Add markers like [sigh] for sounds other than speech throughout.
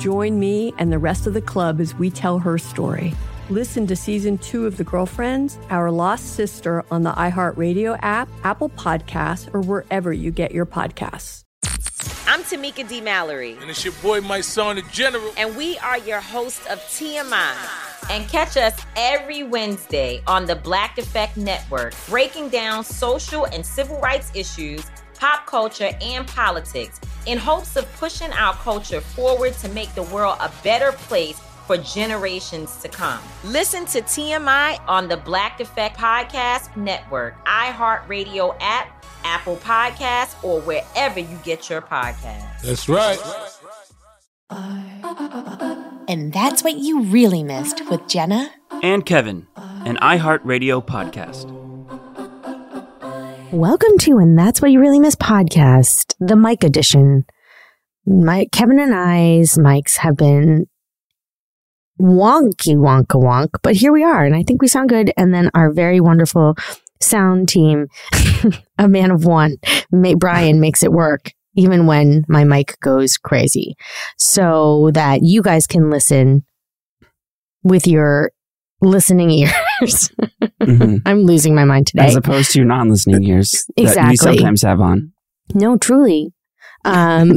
Join me and the rest of the club as we tell her story. Listen to season two of The Girlfriends, Our Lost Sister on the iHeartRadio app, Apple Podcasts, or wherever you get your podcasts. I'm Tamika D. Mallory. And it's your boy, Mysonne, the General. And we are your hosts of TMI. And catch us every Wednesday on the Black Effect Network, breaking down social and civil rights issues, pop culture, and politics in hopes of pushing our culture forward to make the world a better place for generations to come. Listen to TMI on the Black Effect Podcast Network, iHeartRadio app, Apple Podcasts, or wherever you get your podcasts. That's right. And that's what you really missed with Jenna and Kevin, an iHeartRadio podcast. Welcome to And That's What You Really Miss podcast, the Mike edition. My, Kevin and I's mics have been wonky wonka wonk, but here we are, and I think we sound good. And then our very wonderful sound team, [laughs] a man of one, May, Brian makes it work even when my mic goes crazy so that you guys can listen with your listening ears. [laughs] mm-hmm. I'm losing my mind today. As opposed to your non listening ears exactly. that we sometimes have on. No, truly. Um,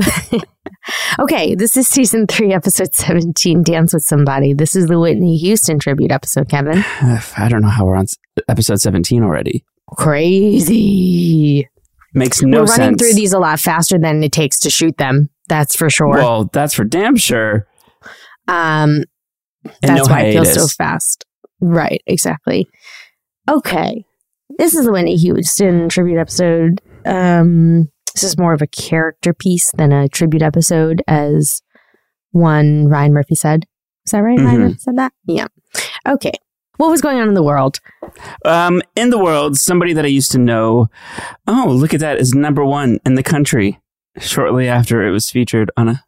[laughs] okay, this is season three, episode 17, Dance with Somebody. This is the Whitney Houston tribute episode, Kevin. [sighs] I don't know how we're on episode 17 already. Crazy. Makes no sense. We're running sense. through these a lot faster than it takes to shoot them. That's for sure. Well, that's for damn sure. Um, that's no why it feels so fast. Right, exactly. Okay. This is the Whitney Houston tribute episode. Um, this is more of a character piece than a tribute episode, as one Ryan Murphy said. Is that right? Mm-hmm. Ryan Murphy said that? Yeah. Okay. What was going on in the world? Um, in the world, somebody that I used to know, oh, look at that, is number one in the country shortly after it was featured on a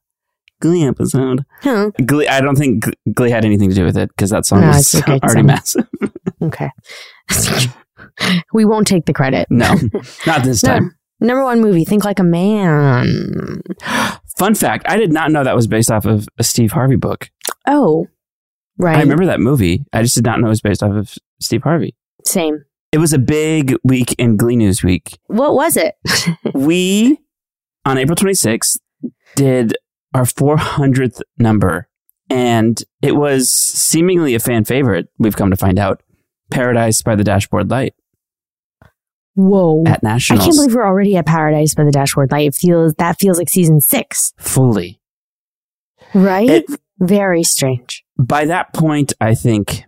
Glee episode. Huh. Glee, I don't think Glee had anything to do with it because that song no, was already song. massive. [laughs] okay. [laughs] we won't take the credit. No, [laughs] not this time. No. Number one movie, Think Like a Man. [gasps] Fun fact I did not know that was based off of a Steve Harvey book. Oh, right. I remember that movie. I just did not know it was based off of Steve Harvey. Same. It was a big week in Glee News Week. What was it? we, on April 26th, did our 400th number. And it was seemingly a fan favorite, we've come to find out Paradise by the Dashboard Light. Whoa. At Nationals. I can't believe we're already at Paradise by the Dashboard Light. It feels, that feels like season six. Fully. Right? It, Very strange. By that point, I think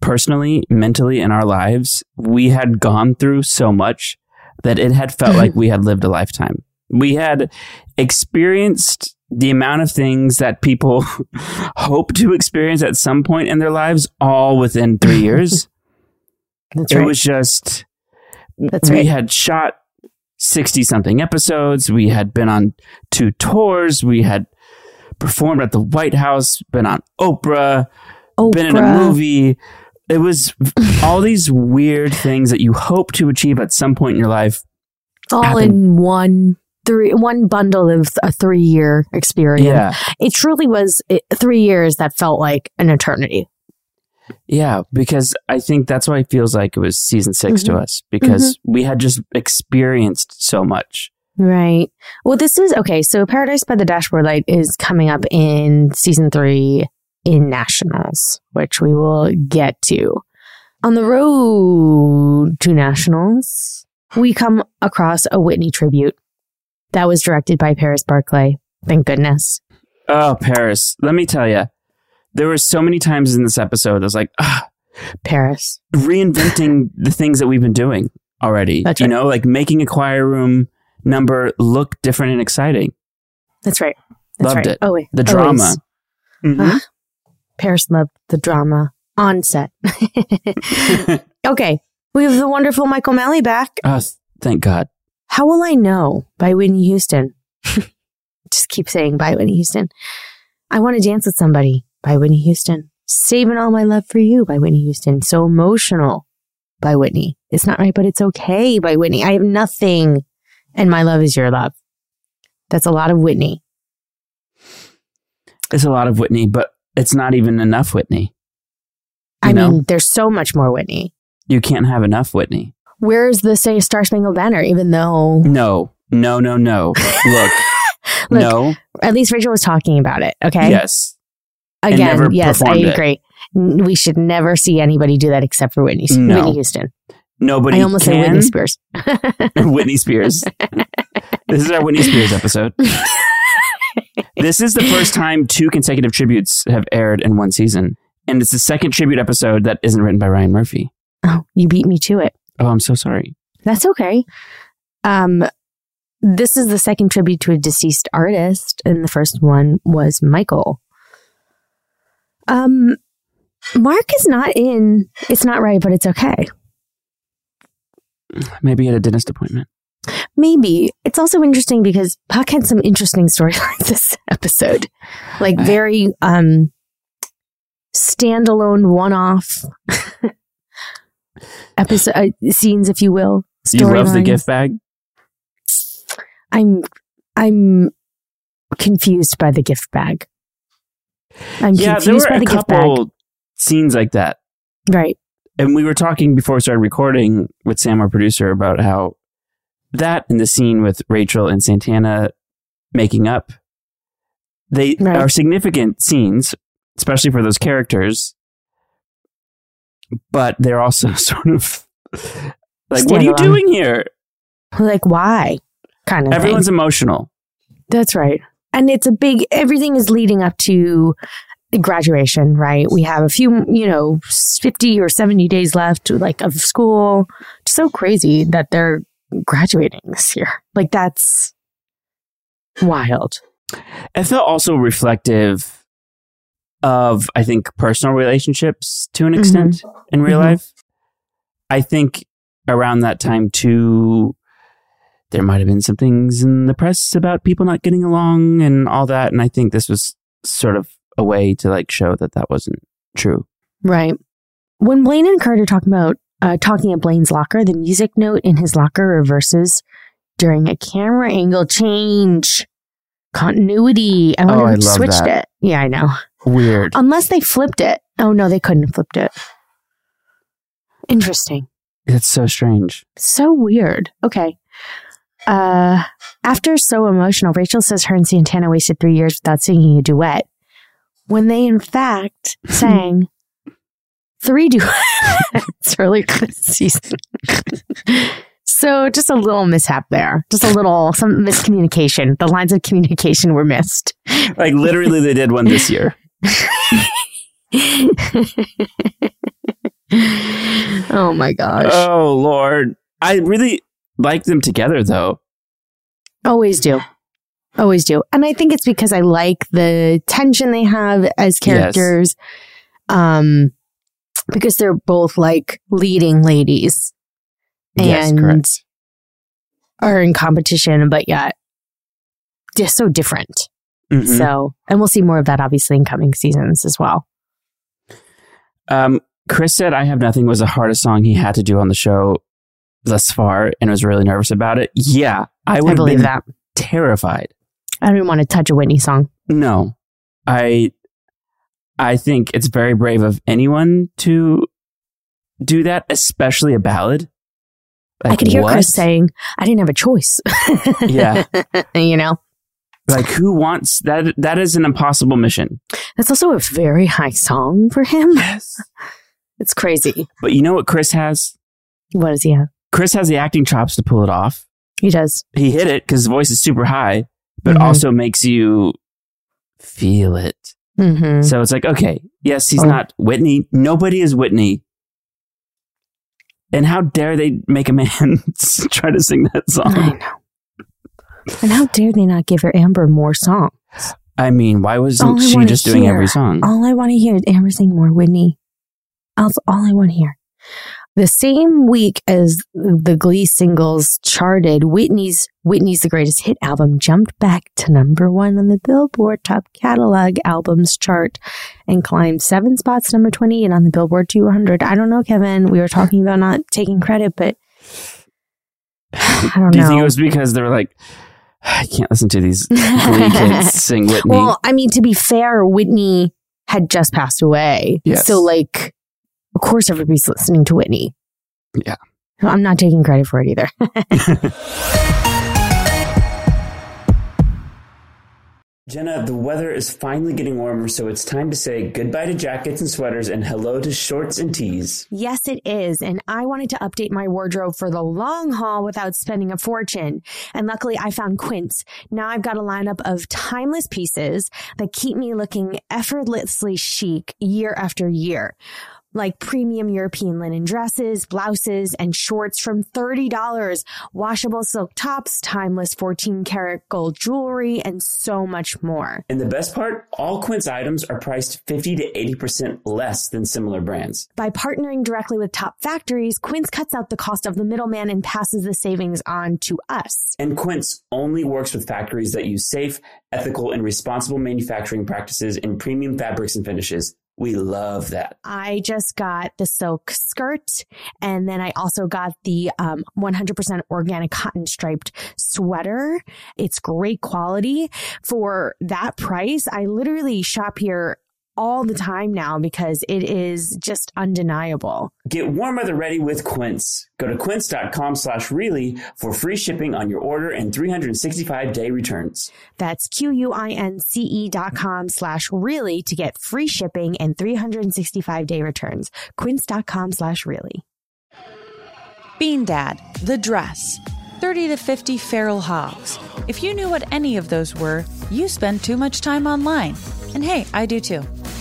personally, mentally in our lives, we had gone through so much that it had felt like [laughs] we had lived a lifetime. We had experienced the amount of things that people [laughs] hope to experience at some point in their lives all within three [laughs] years. That's it right. was just, That's we right. had shot 60 something episodes. We had been on two tours. We had performed at the White House, been on Oprah, Oprah. been in a movie. It was [laughs] all these weird things that you hope to achieve at some point in your life. All happened. in one three one bundle of a three year experience. Yeah. It truly was it, three years that felt like an eternity. Yeah, because I think that's why it feels like it was season 6 Mm-hmm. to us because we had just experienced so much. Right. Well, this is okay. So, Paradise by the Dashboard Light is coming up in season three in Nationals, which we will get to. On the road to nationals, we come across a Whitney tribute that was directed by Paris Barclay. Thank goodness. Oh, Paris. Let me tell you, there were so many times in this episode I was like, ah, Paris. Reinventing [laughs] the things that we've been doing already. That's you right. know, like making a choir room number look different and exciting. That's right. That's Loved right. it. Oh, wait. The drama. Mhm. Ah, Paris loved the drama on set. [laughs] [laughs] okay. We have the wonderful Michael Malley back. Oh, thank God. How Will I Know by Whitney Houston. [laughs] Just keep saying by Whitney Houston. I Want to Dance with Somebody by Whitney Houston. Saving All My Love for You by Whitney Houston. So Emotional by Whitney. It's not right, but it's okay by Whitney. I have nothing and my love is your love. That's a lot of Whitney. It's a lot of Whitney, but it's not even enough Whitney. I know? mean, there's so much more Whitney. You can't have enough Whitney. Where's the say Star Spangled Banner? Even though No, no, no, no. [laughs] Look, Look, no, at least Rachel was talking about it. Okay. yes. Again, yes, I performed it. agree. We should never see anybody do that except for Whitney, No. Whitney Houston. Nobody I almost can. said Whitney Spears. [laughs] Whitney Spears. [laughs] this is our Whitney Spears episode. this is the first time two consecutive tributes have aired in one season. And it's the second tribute episode that isn't written by Ryan Murphy. oh, you beat me to it. Oh, I'm so sorry. That's okay. Um, this is the second tribute to a deceased artist, and the first one was Michael. Um, Mark is not in. It's not right, but it's okay. Maybe at a dentist appointment. Maybe it's also interesting because Puck had some interesting storylines [laughs] this episode, like very um standalone, one-off [laughs] episode uh, scenes, if you will. You love the gift bag? I'm I'm confused by the gift bag. I'm yeah, there confused were by a the gift bag. couple scenes like that. Right. And we were talking before we started recording with Sam, our producer, about how that and the scene with Rachel and Santana making up, they Right. are significant scenes, especially for those characters. But they're also [laughs] sort of like, what are you doing here? Like why? Kind of Everyone's thing. emotional. That's right. And it's a big everything is leading up to graduation, right? We have a few, you know, 50 or 70 days left like of school. It's so crazy that they're graduating this year. Like that's wild. It felt also reflective of, I think, personal relationships to an extent in real Mhm. life. I think around that time, too, there might have been some things in the press about people not getting along and all that. And I think this was sort of a way to like show that that wasn't true. Right. When Blaine and Kurt are talking about uh, talking at Blaine's locker, the music note in his locker reverses during a camera angle change. Continuity. I wonder Oh, I who love switched that. it. Yeah, I know. Weird. Unless they flipped it. Oh no, they couldn't have flipped it. Interesting. It's so strange. So weird. Okay. Uh after so emotional, Rachel says her and Santana wasted three years without singing a duet. When they in fact [laughs] sang three duets [laughs] earlier this season. so just a little mishap there. Just a little some miscommunication. The lines of communication were missed. Like literally, they did one this year. [laughs] oh my gosh. Oh Lord, I really like them together though. Always do. Always do. And I think it's because I like the tension they have as characters. Um because they're both like leading ladies and correct. are in competition, but yet just so different. Mhm. So, and we'll see more of that obviously in coming seasons as well. Um, Chris said "I Have Nothing" was the hardest song he had to do on the show thus far, and was really nervous about it. Yeah, I would I believe been that. terrified. I don't want to touch a Whitney song. No, I, I think it's very brave of anyone to do that, especially a ballad. I could hear what? Chris saying, I didn't have a choice. Yeah. [laughs] you know, like who wants that? That is an impossible mission. that's also a very high song for him. Yes, [laughs] It's crazy. But you know what Chris has? What does he have? Chris has the acting chops to pull it off. He does. He hit it because his voice is super high, but Mhm. also makes you feel it. Mm-hmm. So it's like, okay, yes, he's Oh. not Whitney. Nobody is Whitney. And how dare they make a man [laughs] try to sing that I song? know. And how dare they not give her Amber more songs? I mean, why wasn't she just doing every song? All I want to hear is Amber sing more Whitney. That's all I want to hear. The same week as the Glee singles charted, Whitney's Whitney's the Greatest Hit album jumped back to number one on the Billboard Top Catalog Albums chart and climbed seven spots, number 20, and on the Billboard 200. I don't know, Kevin. We were talking about not taking credit, but [sighs] I don't Do you think it was because they were like, I can't listen to these [laughs] Glee kids sing Whitney? Well, I mean, to be fair, Whitney had just passed away. Yes. So, like, of course, everybody's listening to Whitney. Yeah. I'm not taking credit for it either. [laughs] [laughs] Jenna, the weather is finally getting warmer, so it's time to say goodbye to jackets and sweaters and hello to shorts and tees. yes, it is. And I wanted to update my wardrobe for the long haul without spending a fortune. And luckily, I found Quince. Now I've got a lineup of timeless pieces that keep me looking effortlessly chic year after year. Like premium European linen dresses, blouses, and shorts from $30, washable silk tops, timeless 14 karat gold jewelry, and so much more. And the best part, all Quince items are priced 50 to 80% less than similar brands. By partnering directly with top factories, Quince cuts out the cost of the middleman and passes the savings on to us. And Quince only works with factories that use safe, ethical, and responsible manufacturing practices in premium fabrics and finishes. We love that. I just got the silk skirt and then I also got the um, 100% organic cotton striped sweater. It's great quality for that price. I literally shop here all the time now because it is just undeniable. Get warm weather ready with Quince. Go to quince.com slash really for free shipping on your order and 365 day returns. That's Q-U-I-N-C-E dot com slash really to get free shipping and 365 day returns. Quince.com slash really. Bean Dad, The Dress, 30 to 50 Feral Hogs. If you knew what any of those were, you spend too much time online. And hey, I do too.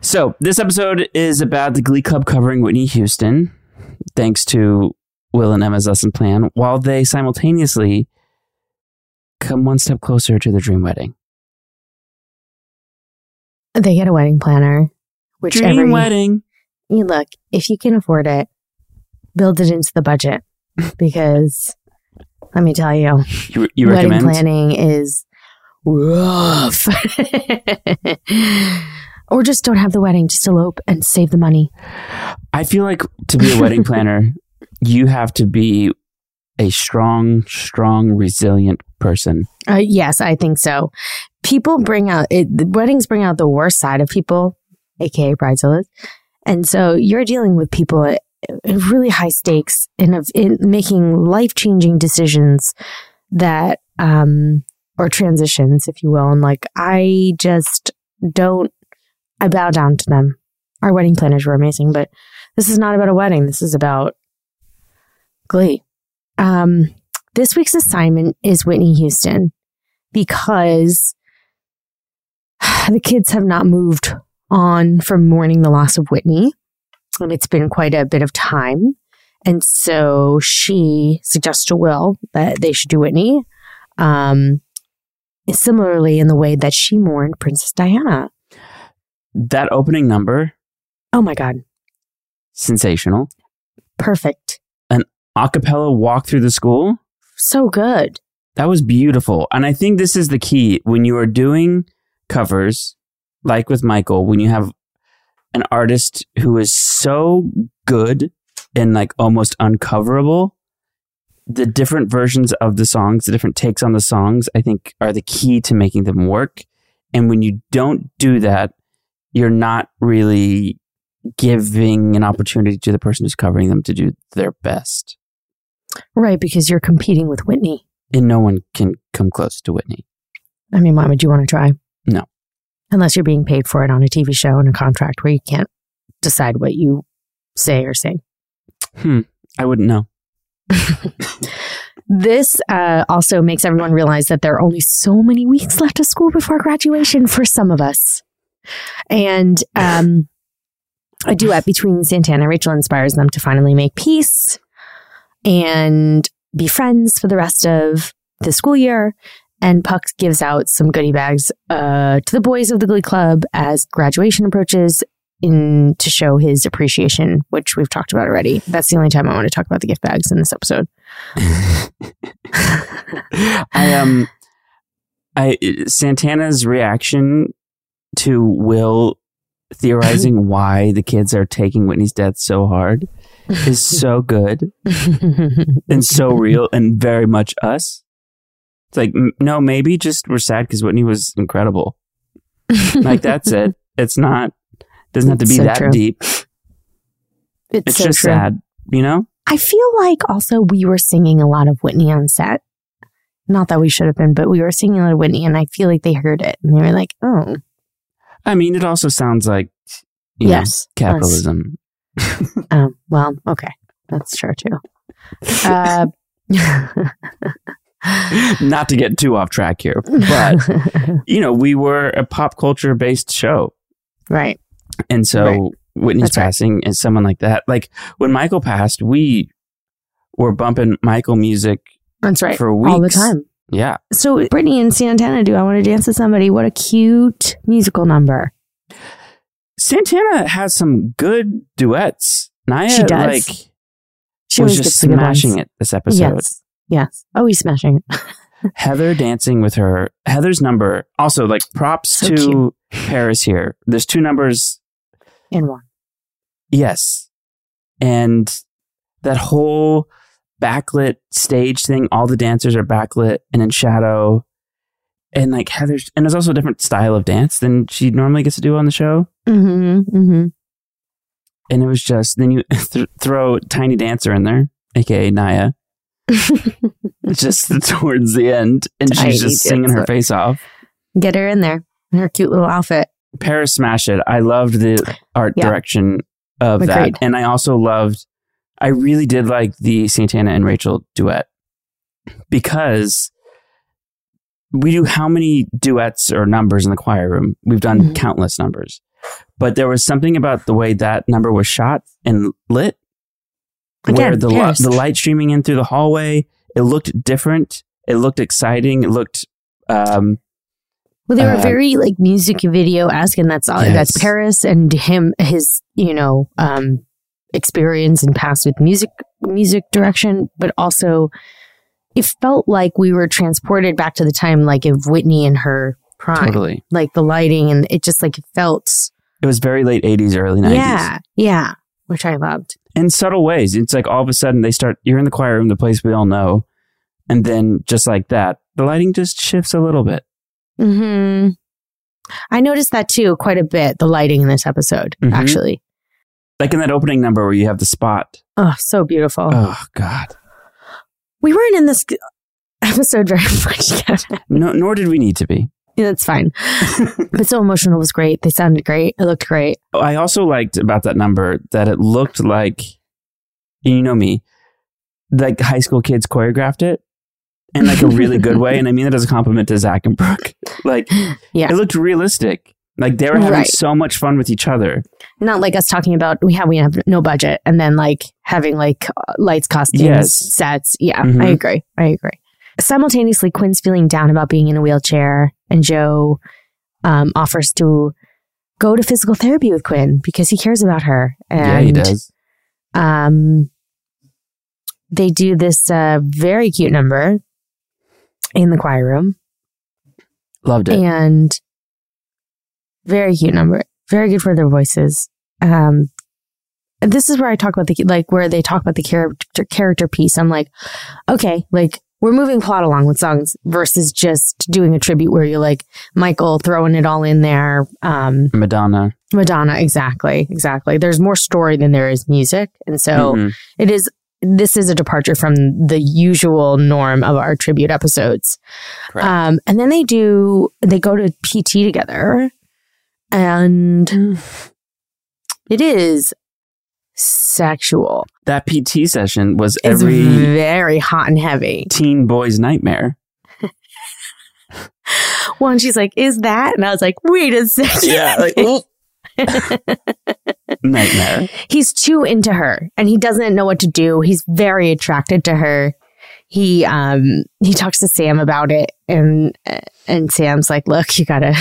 So, this episode is about the Glee Club covering Whitney Houston, thanks to Will and Emma's lesson plan, while they simultaneously come one step closer to their dream wedding. They get a wedding planner, which dream every, wedding. You look, if you can afford it, build it into the budget [laughs] because let me tell you, you, you wedding recommend? planning is rough. [laughs] or just don't have the wedding, just elope and save the money. I feel like to be a wedding [laughs] planner, you have to be a strong, strong, resilient person. Uh, yes, I think so. People bring out it, the weddings bring out the worst side of people, aka bridezillas, and so you're dealing with people at, at really high stakes and of in making life changing decisions that um or transitions, if you will. And like I just don't. I bow down to them. Our wedding planners were amazing, but this is not about a wedding. This is about Glee. Um, this week's assignment is Whitney Houston because [sighs] the kids have not moved on from mourning the loss of Whitney. And it's been quite a bit of time. And so she suggests to Will that they should do Whitney. Um, similarly, in the way that she mourned Princess Diana. That opening number. Oh my God. Sensational. Perfect. An a cappella walk through the school. So good. That was beautiful. And I think this is the key when you are doing covers, like with Michael, when you have an artist who is so good and like almost uncoverable, the different versions of the songs, the different takes on the songs, I think are the key to making them work. And when you don't do that, you're not really giving an opportunity to the person who's covering them to do their best. Right, because you're competing with Whitney. And no one can come close to Whitney. I mean, why would you want to try? No. Unless you're being paid for it on a TV show and a contract where you can't decide what you say or sing. Hmm. I wouldn't know. [laughs] this uh, also makes everyone realize that there are only so many weeks left of school before graduation for some of us. And [laughs] um, a duet between Santana and Rachel inspires them to finally make peace and be friends for the rest of the school year. And Puck gives out some goodie bags uh, to the boys of the Glee Club as graduation approaches in to show his appreciation, which we've talked about already. That's the only time I want to talk about the gift bags in this episode. [laughs] I um I Santana's reaction to Will theorizing [laughs] why the kids are taking Whitney's death so hard is so good [laughs] and so real and very much us. It's like, m- no, maybe just we're sad because Whitney was incredible. like, that's it. [laughs] It's not, doesn't have to be So that true. deep. It's, It's so just true. sad, you know? I feel like also we were singing a lot of Whitney on set. Not that we should have been, but we were singing a lot of Whitney, and I feel like they heard it and they were like, "Oh, I mean, it also sounds like, you Yes, know, capitalism. um, well, okay, that's true too." Uh, [laughs] Not to get too off track here, but, [laughs] you know, we were a pop culture based show. right, And so Right. Whitney's That's right. passing is someone like that. Like when Michael passed, we were bumping Michael music that's right, for weeks. all the time. Yeah. So Brittany and Santana do I want to dance with somebody? What a cute musical number. Santana has some good duets. Naya She does. like She was just gets the good smashing it this episode. Yes, yes. Oh, he's smashing it. [laughs] Heather dancing with her Heather's number. Also, like props So to cute. Paris here. There's two numbers. In one. Yes. And that whole backlit stage thing, all the dancers are backlit and in shadow. And like Heather's, and there's also a different style of dance than she normally gets to do on the show. Mm-hmm. Mm-hmm. And it was just, then you [laughs] th- throw Tiny Dancer in there, aka Naya, [laughs] just [laughs] towards the end. And Tiny she's just singing her face off. Get her in there. in Her cute little outfit. Paris smash it. I loved the art Yeah. direction of Agreed. that. And I also loved, I really did like the Santana and Rachel duet because we do how many duets or numbers in the choir room? We've done mm-hmm. countless numbers. But there was something about the way that number was shot and lit Again, where the li- the light streaming in through the hallway, it looked different. It looked exciting. It looked um well, they were uh, very like music video esque, and that's all. Yes. That's Paris and him, his you know um, experience and past with music music direction, but also it felt like we were transported back to the time like of Whitney and her prime. Totally, like the lighting and it just like it felt. It was very late '80s, early '90s. Yeah, yeah, which I loved in subtle ways. It's like all of a sudden they start. You're in the choir room, the place we all know, and then just like that, the lighting just shifts a little bit. Hmm. I noticed that too quite a bit. The lighting in this episode, mm-hmm. actually, like in that opening number where you have the spot. Oh, so beautiful. Oh God. We weren't in this episode very [laughs] much, Kevin. No, nor did we need to be. Yeah, that's fine. [laughs] but so emotional was great. They sounded great. It looked great. I also liked about that number that it looked like, you know me, like high school kids choreographed it in like a really good way. [laughs] And I mean that as a compliment to Zach and Brooke. Like, yeah. it looked realistic. Like they were having right. so much fun with each other. Not like us talking about we have we have no budget and then like having like uh, lights, costumes, yes. sets. Yeah, mm-hmm. I agree. I agree. Simultaneously, Quinn's feeling down about being in a wheelchair, and Joe um, offers to go to physical therapy with Quinn because he cares about her. And, yeah, he does. Um, they do this uh, very cute number in the choir room. Loved it. And very cute number. Very good for their voices. Um, this is where I talk about the like where they talk about the character character piece. I'm like, okay, like we're moving plot along with songs versus just doing a tribute where you're like Michael throwing it all in there. Um, Madonna. Madonna, exactly, exactly. There's more story than there is music, and so mm-hmm. it is this is a departure from the usual norm of our tribute episodes. Um, and then they do, they go to PT together and it is sexual. That PT session was it's every very hot and heavy. Teen boy's nightmare. [laughs] well, and she's like, "Is that?" And I was like, "Wait a second. Yeah, like, [laughs] Nightmare. He's too into her and he doesn't know what to do. He's very attracted to her. He um he talks to Sam about it and and Sam's like, "Look, you got to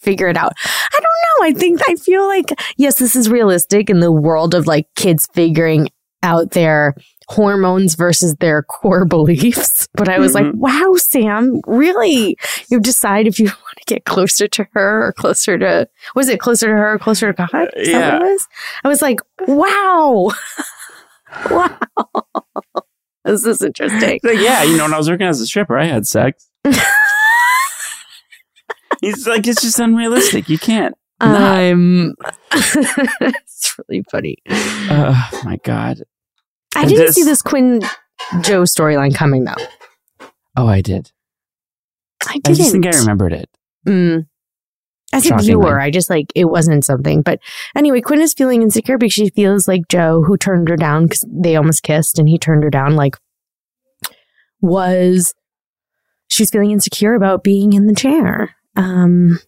figure it out." I don't know. I think I feel like yes, this is realistic in the world of like kids figuring out their hormones versus their [laughs] core beliefs. But I was mm-hmm. like, wow, Sam, really? You decide if you [laughs] want to get closer to her or closer to, was it closer to her or closer to God? Is yeah. Was? I was like, wow. [laughs] wow. this is interesting. Yeah, you know, when I was working as a stripper, I had sex. He's like, it's just unrealistic. You can't. Um, [laughs] it's really funny. Oh my god! I didn't this, see this Quinn Joe storyline coming though. Oh, I did. I didn't. I just think I remembered it. Mm. As a viewer, I just like it wasn't something. But anyway, Quinn is feeling insecure because she feels like Joe, who turned her down because they almost kissed and he turned her down, like was she's feeling insecure about being in the chair. Um,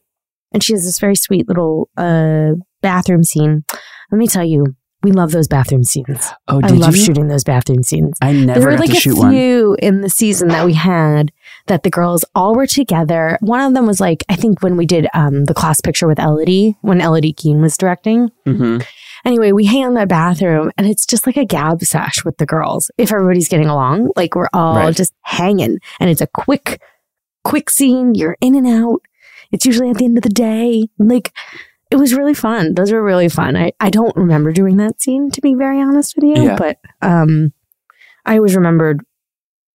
and she has this very sweet little uh bathroom scene. Let me tell you, we love those bathroom scenes. Oh, I love you? shooting those bathroom scenes. I never there were like a few one. in the season that we had that the girls all were together. One of them was like I think when we did um, the class picture with Elodie when Elodie Keene was directing. Mm-hmm. Anyway, we hang in that bathroom and it's just like a gab sesh with the girls. If everybody's getting along, like we're all right. just hanging, and it's a quick, quick scene. You're in and out. It's usually at the end of the day, like it was really fun. Those were really fun. I, I don't remember doing that scene to be very honest with you, yeah. but um, I always remembered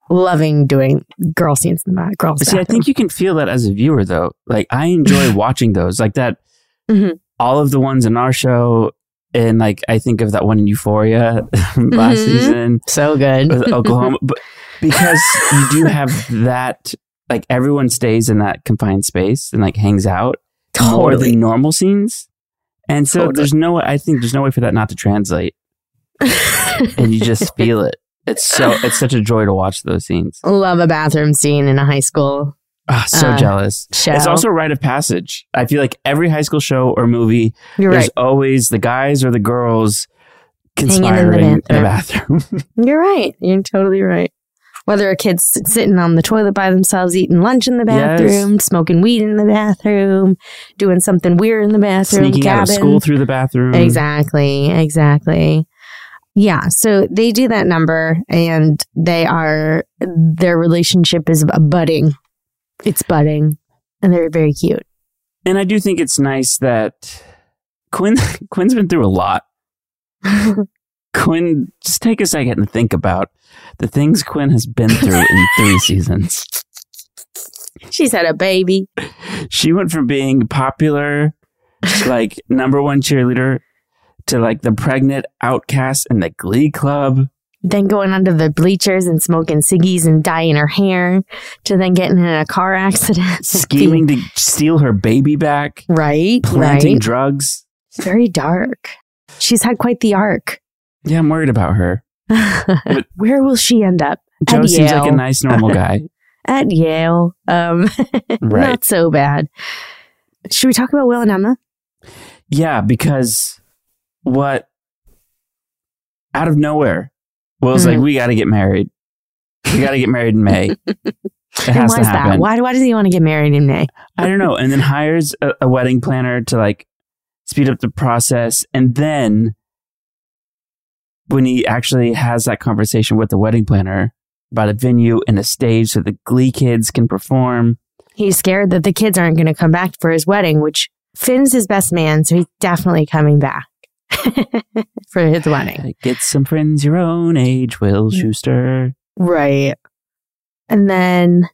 loving doing girl scenes in the girls. See, I think you can feel that as a viewer though. Like I enjoy [laughs] watching those, like that. Mm-hmm. All of the ones in our show, and like I think of that one in Euphoria [laughs] last mm-hmm. season, so good with Oklahoma, but [laughs] because you do have that. Like everyone stays in that confined space and like hangs out totally. more than normal scenes. And so totally. there's no, I think there's no way for that not to translate. [laughs] and you just feel it. It's so, it's such a joy to watch those scenes. Love a bathroom scene in a high school Oh, so uh, jealous. Show. It's also a rite of passage. I feel like every high school show or movie, You're there's right. always the guys or the girls conspiring in the bathroom. In the bathroom. [laughs] You're right. You're totally right. Whether a kid's sitting on the toilet by themselves, eating lunch in the bathroom, yes. smoking weed in the bathroom, doing something weird in the bathroom, sneaking cabin. out of school through the bathroom. Exactly. Exactly. Yeah. So they do that number and they are, their relationship is budding. It's budding and they're very cute. And I do think it's nice that Quinn, [laughs] Quinn's been through a lot. [laughs] Quinn, just take a second and think about the things Quinn has been through in three [laughs] seasons. She's had a baby. She went from being popular, like [laughs] number one cheerleader, to like the pregnant outcast in the glee club. Then going under the bleachers and smoking ciggies and dyeing her hair, to then getting in a car accident. [laughs] Scheming to steal her baby back. Right. Planting right. drugs. It's very dark. She's had quite the arc. Yeah, I'm worried about her. [laughs] Where will she end up? Joe At seems Yale. like a nice, normal guy. [laughs] At Yale. Um, [laughs] right. Not so bad. Should we talk about Will and Emma? Yeah, because what out of nowhere, Will's mm-hmm. like, we got to get married. We got to get married in May. It has to happen. That? Why, why does he want to get married in May? I don't know. And then hires a, a wedding planner to like speed up the process. And then when he actually has that conversation with the wedding planner about a venue and a stage so the Glee kids can perform. He's scared that the kids aren't going to come back for his wedding, which Finn's his best man, so he's definitely coming back [laughs] for his wedding. Uh, get some friends your own age, Will Schuester. Right. And then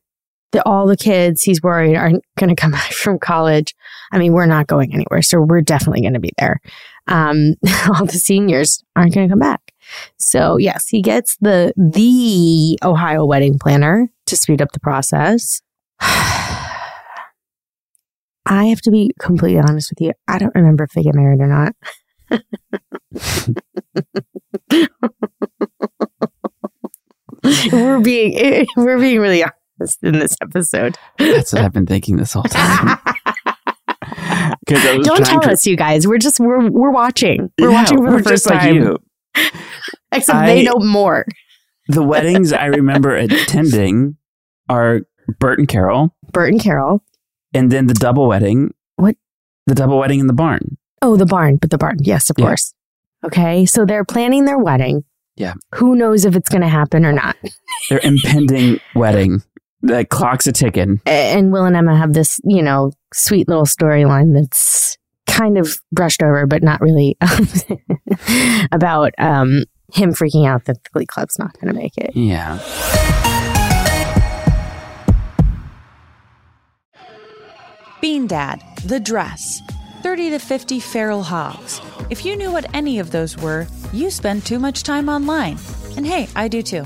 the, all the kids he's worried aren't going to come [laughs] back from college. I mean, we're not going anywhere, so we're definitely going to be there um, [laughs] all the seniors aren't going to come back. So yes, he gets the the Ohio wedding planner to speed up the process. [sighs] I have to be completely honest with you. I don't remember if they get married or not. [laughs] we're being [laughs] we're being really honest in this episode. That's what I've been thinking this whole time. Don't tell to... us, you guys. We're just we're we're watching. We're yeah, watching for the first time. Like [laughs] Except I, they know more. the weddings I remember [laughs] attending are Burt and Carole. Burt and Carole. And then the double wedding. What? The double wedding in the barn. Oh, the barn, but the barn. Yes, of yeah. course. Okay. So they're planning their wedding. Yeah. Who knows if it's going to happen or not? Their impending [laughs] wedding. The clock's a ticking. And Will and Emma have this, you know, sweet little storyline that's kind of brushed over, but not really [laughs] about um, him freaking out that the Glee Club's not going to make it. Yeah. Bean Dad, The Dress, 30 to 50 Feral Hogs. If you knew what any of those were, you spend too much time online. And hey, I do too.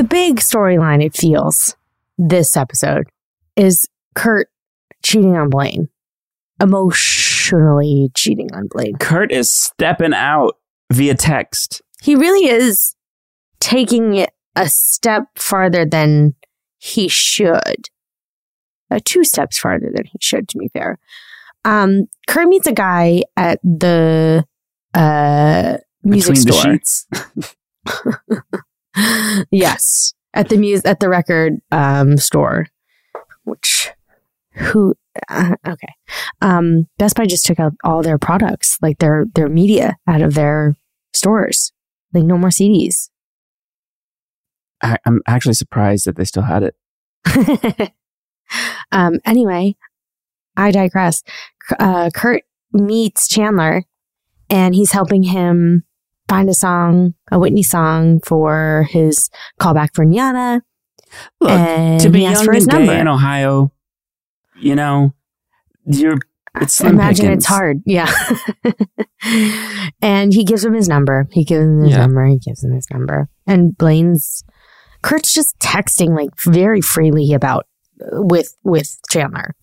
The big storyline, it feels, this episode is Kurt cheating on Blaine, emotionally cheating on Blaine. Kurt is stepping out via text. He really is taking it a step farther than he should. Uh, two steps farther than he should, to be fair. Um, Kurt meets a guy at the uh, music Between store. [laughs] [laughs] [laughs] yes, at the mus- at the record um, store, which who uh, okay. Um, Best Buy just took out all their products, like their their media, out of their stores. Like no more CDs. I, I'm actually surprised that they still had it. [laughs] um, anyway, I digress. Uh, Kurt meets Chandler, and he's helping him find a song, a Whitney song for his callback for NYADA. Look, and to be young for his and number. in Ohio, you know, you're it's Imagine pickings. it's hard. Yeah. [laughs] and he gives him his number. He gives him his Yeah. number. He gives him his number. And Blaine's Kurt's just texting like very freely about with with Chandler.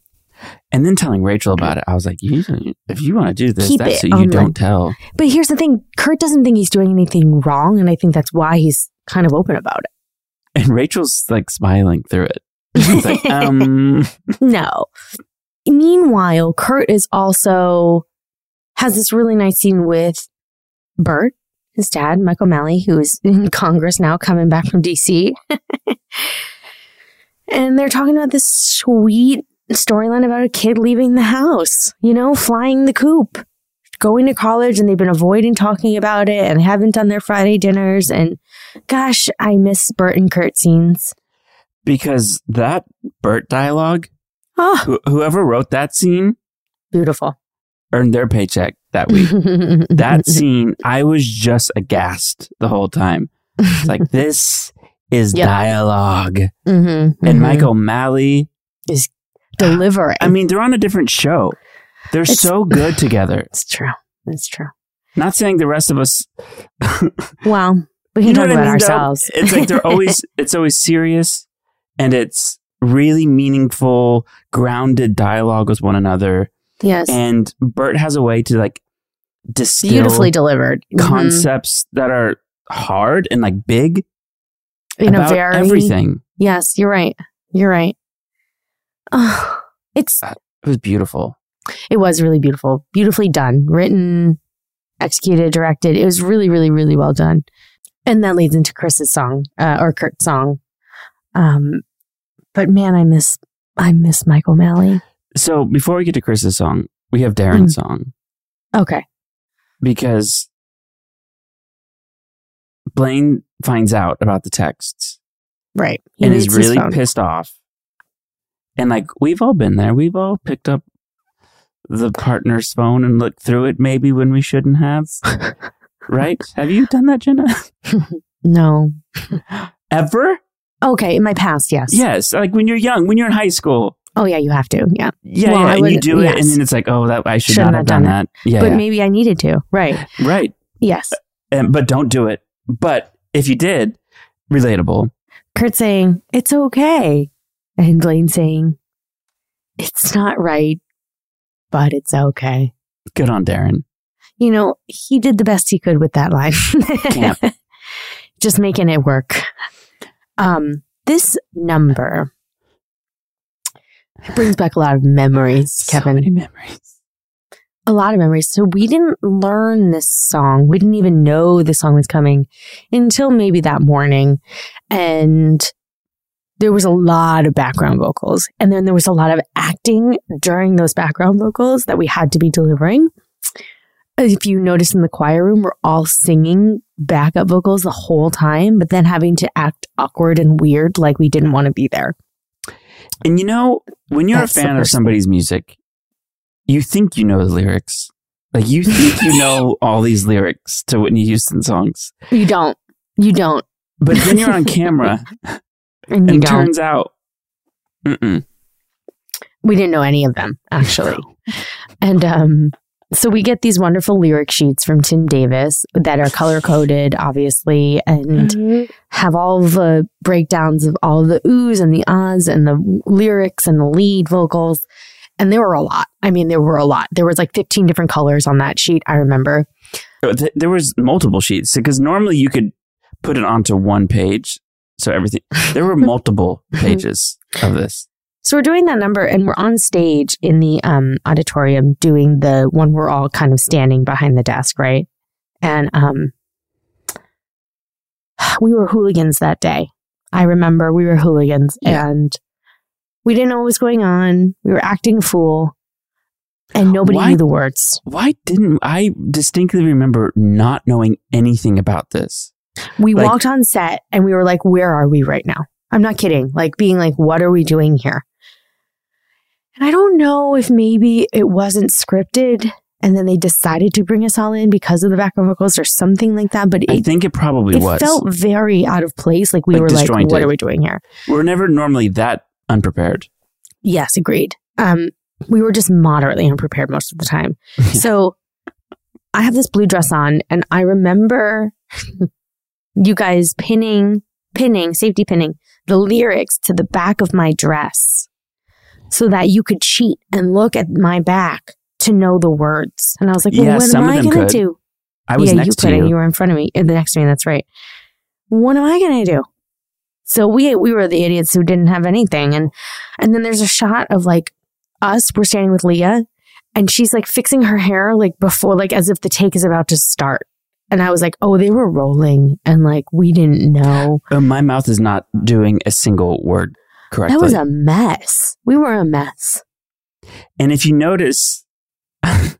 And then telling Rachel about it, I was like, you, if you want to do this, Keep that's it so you on the- don't tell. But here's the thing: Kurt doesn't think he's doing anything wrong, and I think that's why he's kind of open about it. And Rachel's like smiling through it. She's like, [laughs] um, No. Meanwhile, Kurt is also has this really nice scene with Burt, his dad, Mike O'Malley, who's in [laughs] Congress now, coming back from DC. [laughs] and they're talking about this sweet storyline about a kid leaving the house, you know, flying the coop, going to college, and they've been avoiding talking about it and haven't done their Friday dinners. And gosh, I miss Burt and Kurt scenes. because that Burt dialogue, Oh, wh- whoever wrote that scene beautiful. earned their paycheck that week. [laughs] that scene, I was just aghast the whole time. It's like, [laughs] this is Yep. dialogue. Mm-hmm, And Mike O'Malley is delivering. I mean, they're on a different show. They're It's- so good together. [laughs] It's true. It's true. Not saying the rest of us. [laughs] Well, we can You know talk I about mean, though? ourselves. It's like they're always [laughs] it's always serious and it's really meaningful, grounded dialogue with one another. yes, And Burt has a way to like distill beautifully delivered Mhm. concepts that are hard and like big in a about very everything. Yes, you're right. You're right. Oh, it's It was beautiful. it was really beautiful, beautifully done, written, executed, directed. It was really, really, really well done. And that leads into Chris's song uh, or Kurt's song. Um, but man, I miss I miss Mike O'Malley. So before we get to Chris's song, we have Darren's Mm. song Okay, because Blaine finds out about the texts. Right. He and is really pissed off. And like we've all been there. We've all picked up the partner's phone and looked through it maybe when we shouldn't have. [laughs] right? Have you done that, Jenna? [laughs] no. Ever? Okay, in my past, yes. Yes, like when you're young, when you're in high school. Oh yeah, you have to. Yeah. Yeah, well, yeah. And you do yes. it, and then it's like, oh, that I should Shouldn't not have done, done that. Yeah, but yeah. maybe I needed to. Right. Right. Yes. And, but don't do it. But if you did, relatable. Kurt saying it's okay, and Blaine saying it's not right, but it's okay. Good on Darren. You know, he did the best he could with that line. [laughs] Just making it work. Um, this number it brings back a lot of memories, Kevin. So many memories. A lot of memories. So we didn't learn this song. We didn't even know the song was coming until maybe that morning. And there was a lot of background vocals. And then there was a lot of acting during those background vocals that we had to be delivering. If you notice in the choir room, we're all singing backup vocals the whole time, but then having to act awkward and weird like we didn't want to be there. And you know, when you're That's a fan of somebody's music, you think you know the lyrics. Like you think you [laughs] know all these lyrics to Whitney Houston songs. You don't. You don't. But then you're on [laughs] camera and, and turns out, mm-mm. we didn't know any of them actually. [laughs] and um, so we get these wonderful lyric sheets from Tim Davis that are color coded, obviously, and mm-hmm. have all the breakdowns of all the oohs and the ahs and the lyrics and the lead vocals. And there were a lot. I mean, there were a lot. There was like 15 different colors on that sheet. I remember. Oh, there was multiple sheets because normally you could put it onto one page so everything, [laughs] there were multiple pages of this. So we're doing that number and we're on stage in the um, auditorium doing the one we're all kind of standing behind the desk, right? And um, we were hooligans that day. I remember we were hooligans yeah. and we didn't know what was going on. We were acting a fool and nobody why, knew the words. Why didn't I distinctly remember not knowing anything about this? We like, walked on set and we were like, where are we right now? I'm not kidding. Like being like, what are we doing here? And I don't know if maybe it wasn't scripted and then they decided to bring us all in because of the background vocals or something like that. But it, I think it probably it was. felt very out of place. Like we like were like, what are we doing here? We're never normally that unprepared. Yes, agreed. Um, we were just moderately unprepared most of the time. [laughs] so I have this blue dress on and I remember you guys pinning, pinning, safety pinning the lyrics to the back of my dress so that you could cheat and look at my back to know the words. And I was like, well, yeah, what am I going to do? I was yeah, next you to you. You were in front of me, in the next to me. That's right. What am I going to do? So we we were the idiots who didn't have anything, and and then there's a shot of like us. We're standing with Leah, and she's like fixing her hair like before, like as if the take is about to start. And I was like, oh, they were rolling and like we didn't know. Uh, my mouth is not doing a single word correctly. That was a mess. We were a mess. And if you notice, [laughs] I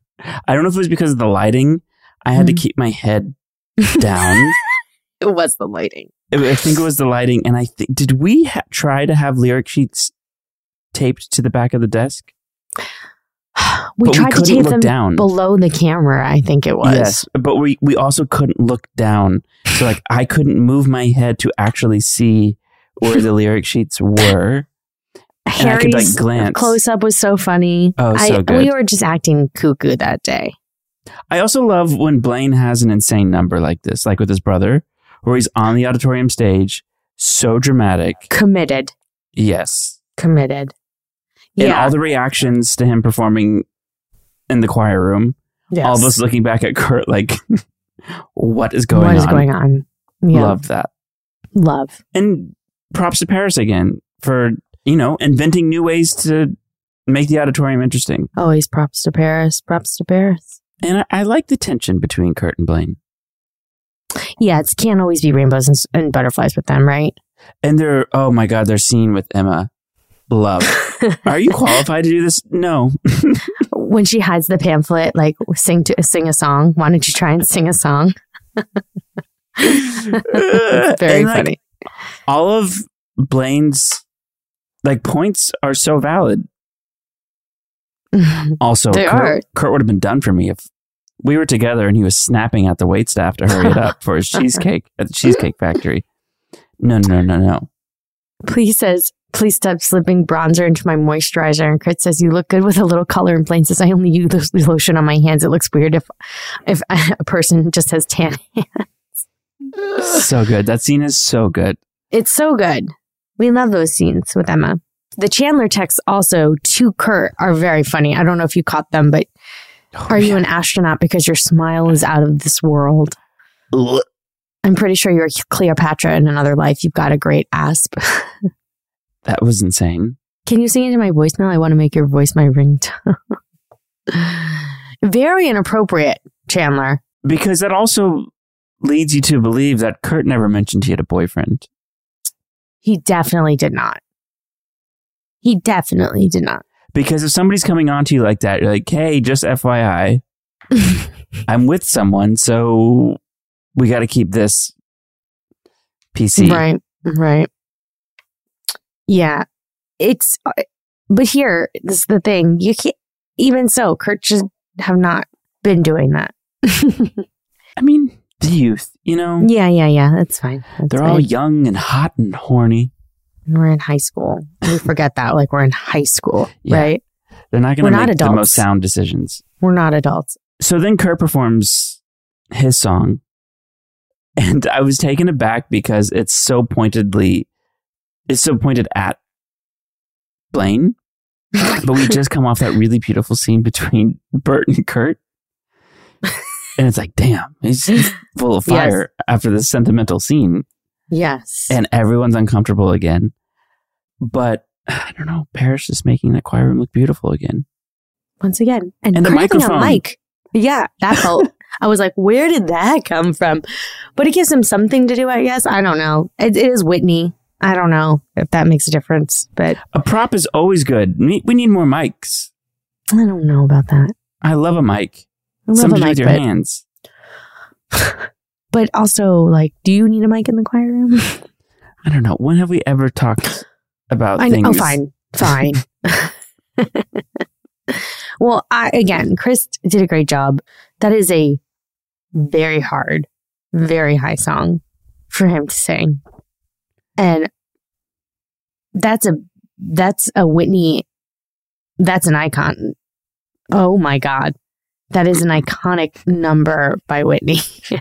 don't know if it was because of the lighting, I had mm. to keep my head [laughs] down. it was the lighting. I think it was the lighting. And I think, did we ha- try to have lyric sheets taped to the back of the desk? We but tried we to take them down. below the camera. I think it was. Yes, but we we also couldn't look down. So like I couldn't move my head to actually see where the [laughs] lyric sheets were. Harry's could, like, glance. close up was so funny. Oh, so I, good. We were just acting cuckoo that day. I also love when Blaine has an insane number like this, like with his brother, where he's on the auditorium stage, so dramatic, committed. Yes, committed and yeah. all the reactions to him performing in the choir room. Yes. All of us looking back at Kurt like, [laughs] what is going on? What is on? going on? Yeah. Love that. Love. And props to Paris again for, you know, inventing new ways to make the auditorium interesting. Always props to Paris. Props to Paris. And I, I like the tension between Kurt and Blaine. Yeah, it can't always be rainbows and, and butterflies with them, right? And they're, oh my God, their scene with Emma love. [laughs] Are you qualified to do this? No. [laughs] when she hides the pamphlet, like sing to sing a song. Why don't you try and sing a song? [laughs] it's very And, like, funny. All of Blaine's like points are so valid. [laughs] Also, They Kurt, are. Kurt would have been done for me if we were together and he was snapping at the wait staff to hurry it up for his cheesecake at the Cheesecake Factory. No, no, no, no. Please says, please stop slipping bronzer into my moisturizer. And Kurt says, you look good with a little color. And Blaine says, I only use this [laughs] lotion on my hands. It looks weird if if [laughs] a person just has tan [laughs] hands. So good. That scene is so good. It's so good. We love those scenes with Emma. The Chandler texts also to Kurt are very funny. I don't know if you caught them, but oh, are you an astronaut because your smile is out of this world? I'm pretty sure you're Cleopatra in another life. You've got a great asp. That was insane. Can you sing into my voicemail? I want to make your voice my ringtone. very inappropriate, Chandler. Because that also leads you to believe that Kurt never mentioned he had a boyfriend. He definitely did not. He definitely did not. Because if somebody's coming on to you like that, you're like, hey, just FYI, [laughs] I'm with someone, so we got to keep this PC. Right, right. Yeah, it's. uh, But here, this is the thing. You can't. Even so, Kurt just have not been doing that. [laughs] I mean, the youth, you know, yeah, yeah, yeah. That's fine. That's they're all young and hot and horny. And we're in high school. We [laughs] forget that. Like we're in high school, Yeah. right? They're not We're going to not make the adults. most sound decisions. We're not adults. So then Kurt performs his song, and I was taken aback because it's so pointedly, it's so pointed at Blaine. but we just come off that really beautiful scene between Burt and Kurt. And it's like, damn, he's full of [laughs] Yes. fire after this sentimental scene. Yes. And everyone's uncomfortable again. But I don't know, Paris is making that choir room look beautiful again. Once again, and, And the microphone. mic. Yeah, that [laughs] felt. I was like, where did that come from? But it gives him something to do. I guess I don't know. It, it is Whitney. I don't know if that makes a difference, but A prop is always good. We we need more mics. I don't know about that. I love a mic. I love Something a mic, with your but, hands. [laughs] but also like, do you need a mic in the choir room? [laughs] I don't know. When have we ever talked about I oh, things? know. Oh, fine, fine. [laughs] well, I again, Chris did a great job. That is a very hard, very high song for him to sing, and that's a that's a Whitney. That's an icon. Oh my god, that is an iconic number by Whitney. [laughs]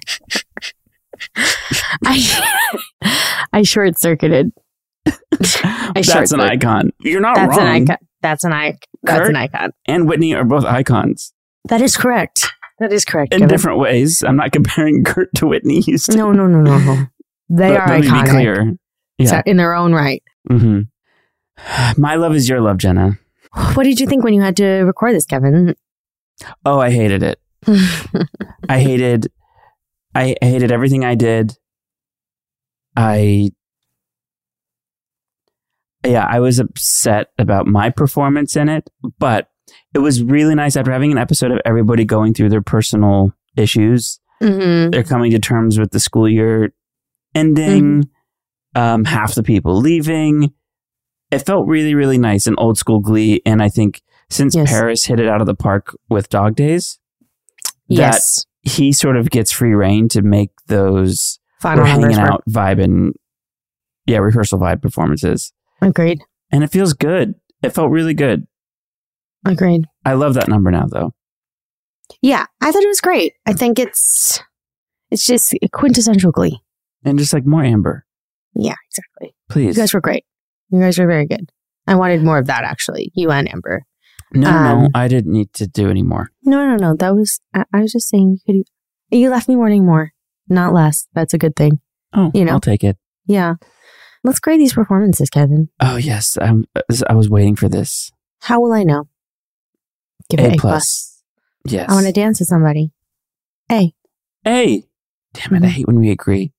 I I short circuited. That's an icon. You're not That's wrong. an icon. That's an icon. That's Kurt an icon. and Whitney are both icons That is correct. That is correct. in Kevin. different ways. I'm not [laughs] comparing Kurt to Whitney Houston. No, no, no, no, no. [laughs] They Let- are let me iconic. be clear. Yeah. In their own right. hmm My love is your love, Jenna. What did you think when you had to record this, Kevin? Oh, I hated it. [laughs] I hated. I hated everything I did. I. Yeah, I was upset about my performance in it, but it was really nice after having an episode of everybody going through their personal issues. mm-hmm. They're coming to terms with the school year ending, um, half the people leaving. It felt really, really nice and old school glee. And I think since Yes. Paris hit it out of the park with Dog Days, Yes. that he sort of gets free reign to make those Final we're hanging out vibe and yeah, rehearsal vibe performances. Agreed. And it feels good. It felt really good. Agreed. I love that number now though. Yeah, I thought it was great. I think it's it's just quintessential Glee. And just like more Amber, Yeah, exactly. please. You guys were great. You guys were very good. I wanted more of that actually. You and Amber. no, no, no, um, I didn't need to do any more. No, no, no. That was I, I was just saying you could you left me wanting more, not less. That's a good thing. Oh, You know. I'll take it. Yeah. Let's grade these performances, Kevin. Oh yes, I'm, I was waiting for this. How will I know? Give it A A plus. plus. Yes. I want to dance with somebody. A. A. Damn it! I hate when we agree.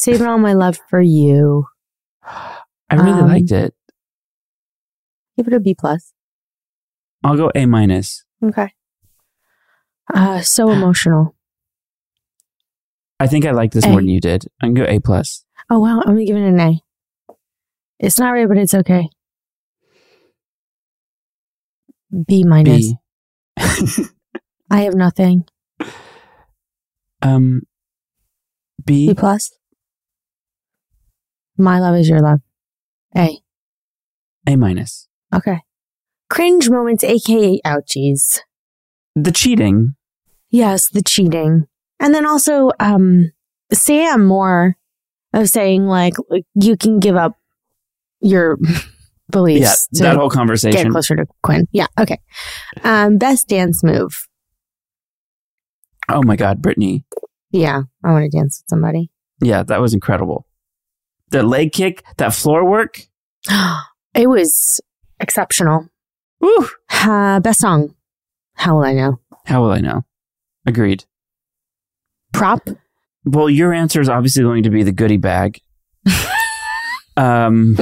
Saving all my love for you. I really Um, liked it. Give it a B plus. I'll go A minus. Okay. Uh, so [sighs] emotional. I think I like this A. more than you did. I can go A plus. Oh wow, I'm gonna give it an A. It's not right, but it's okay. B minus. B. [laughs] I have nothing. Um, B. B plus. My love is your love. A. A minus. Okay. Cringe moments, aka ouchies. The cheating. Yes, the cheating. And then also, um, Sam more of saying like you can give up your [laughs] beliefs. Yeah, that whole conversation. Get closer to Quinn. Yeah. Okay. Um, best dance move. Oh my God, Brittany. Yeah, I want to dance with somebody. Yeah, that was incredible. The leg kick, that floor work. it was exceptional. Woo. Uh, best song. How will I know? How will I know? Agreed. Prop. Well, your answer is obviously going to be the goodie bag. [laughs] um,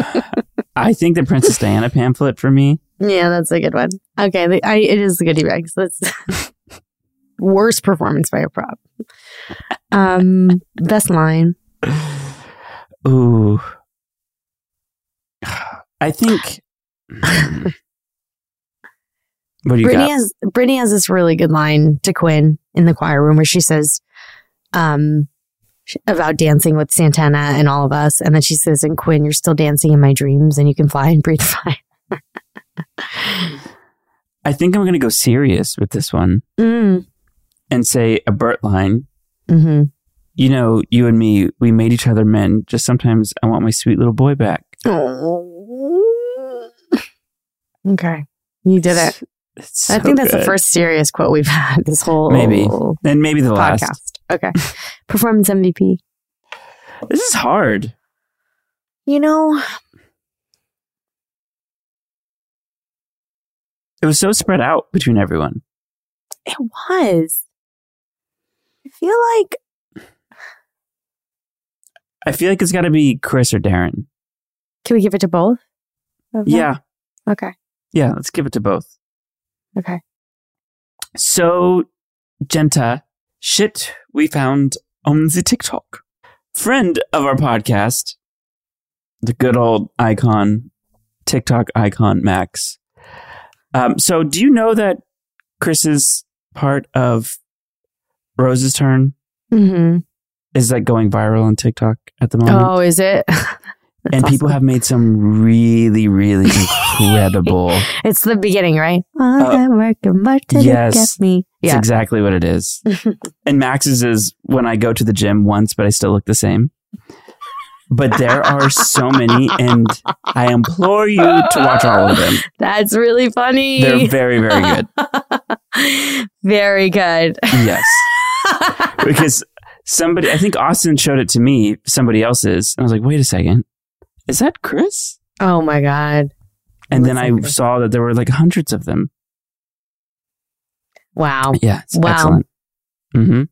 I think the Princess Diana pamphlet for me. Yeah, that's a good one. Okay, the, I, it is the goodie bags. That's [laughs] worst performance by a prop. Um, best line. Ooh. I think. [sighs] what do you Brittany got? has Brittany has this really good line to Quinn in the choir room where she says, um, about dancing with Santana and all of us, and then she says, "And Quinn, you're still dancing in my dreams, and you can fly and breathe [laughs] fire." I think I'm going to go serious with this one Mm. and say a Burt line. hmm You know, you and me, we made each other men. Just sometimes I want my sweet little boy back. Okay, you did it. It's I think that's the first serious quote we've had this whole Maybe. And maybe the last. podcast. Okay, performance MVP. This is hard. You know, It was so spread out between everyone. it was. I feel like I feel like it's got to be Chris or Darren. can we give it to both? Yeah. Okay. Yeah. Let's give it to both. Okay. So, Jenna, shit we found on the TikTok. Friend of our podcast, the good old icon, TikTok icon, Max. Um, so, do you know that Chris is part of Rose's Turn Mm-hmm. Is like going viral on TikTok at the moment? Oh, is it? [laughs] and people have made some really, really [laughs] incredible. It's the beginning, right? Hard to Uh, yes. me. It's Yeah. exactly what it is. [laughs] and Max's is when I go to the gym once, but I still look the same. But there are so many, and I implore you to watch all of them. That's really funny. They're very, very good. very good. Yes. Because somebody, I think Austin showed it to me, somebody else's. And I was like, wait a second. Is that Chris? Oh my God. And then I saw that there were like hundreds of them. Wow. Yeah. It's Wow. excellent. Mm-hmm.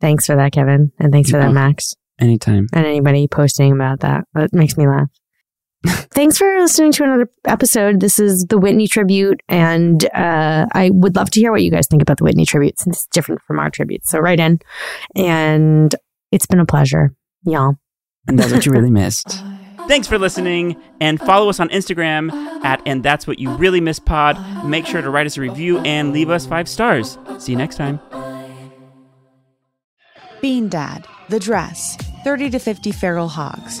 Thanks for that, Kevin. And thanks for that. Max. Anytime. And anybody posting about that. That makes me laugh. Thanks for listening to another episode. This is the Whitney tribute, and uh, I would love to hear what you guys think about the Whitney tribute since it's different from our tribute. So write in, and it's been a pleasure, y'all. And that's what you really missed. [laughs] Thanks for listening and follow us on Instagram at and that's what you really miss pod. Make sure to write us a review and leave us five stars. See you next time. Bean Dad, The Dress, 30 to 50 Feral Hogs.